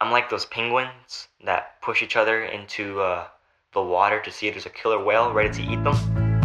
I'm like those penguins that push each other into uh, the water to see if there's a killer whale ready to eat them.